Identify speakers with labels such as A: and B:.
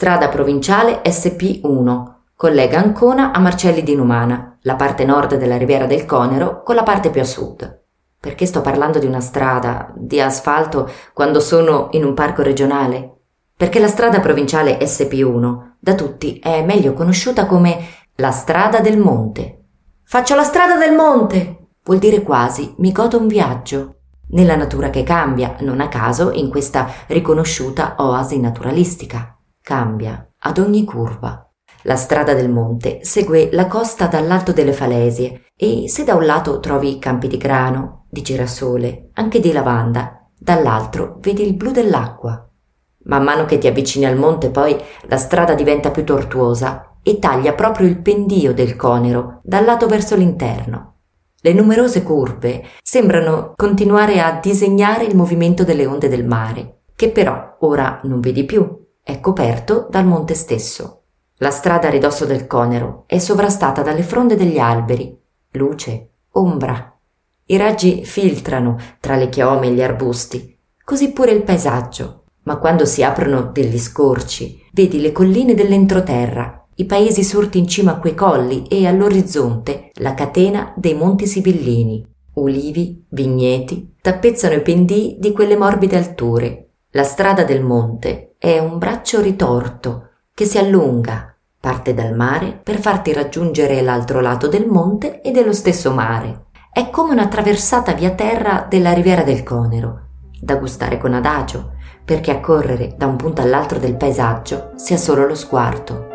A: Strada provinciale SP1. Collega Ancona a Marcelli di Numana, la parte nord della Riviera del Conero con la parte più a sud. Perché sto parlando di una strada, di asfalto, quando sono in un parco regionale? Perché la strada provinciale SP1 da tutti è meglio conosciuta come la strada del monte. Faccio la strada del monte! Vuol dire quasi mi godo un viaggio nella natura che cambia, non a caso, in questa riconosciuta oasi naturalistica. Cambia ad ogni curva. La strada del monte segue la costa dall'alto delle falesie e se da un lato trovi campi di grano, di girasole, anche di lavanda, dall'altro vedi il blu dell'acqua. Man mano che ti avvicini al monte poi la strada diventa più tortuosa e taglia proprio il pendio del conero dal lato verso l'interno. Le numerose curve sembrano continuare a disegnare il movimento delle onde del mare, che però ora non vedi più, è coperto dal monte stesso. La strada a ridosso del conero è sovrastata dalle fronde degli alberi, luce, ombra. I raggi filtrano tra le chiome e gli arbusti, così pure il paesaggio. Ma quando si aprono degli scorci, vedi le colline dell'entroterra i paesi sorti in cima a quei colli e all'orizzonte la catena dei monti sibillini. Ulivi, vigneti, tappezzano i pendii di quelle morbide alture. La strada del monte è un braccio ritorto che si allunga, parte dal mare per farti raggiungere l'altro lato del monte e dello stesso mare. È come una traversata via terra della riviera del Conero, da gustare con adagio, perché a correre da un punto all'altro del paesaggio sia solo lo sguardo.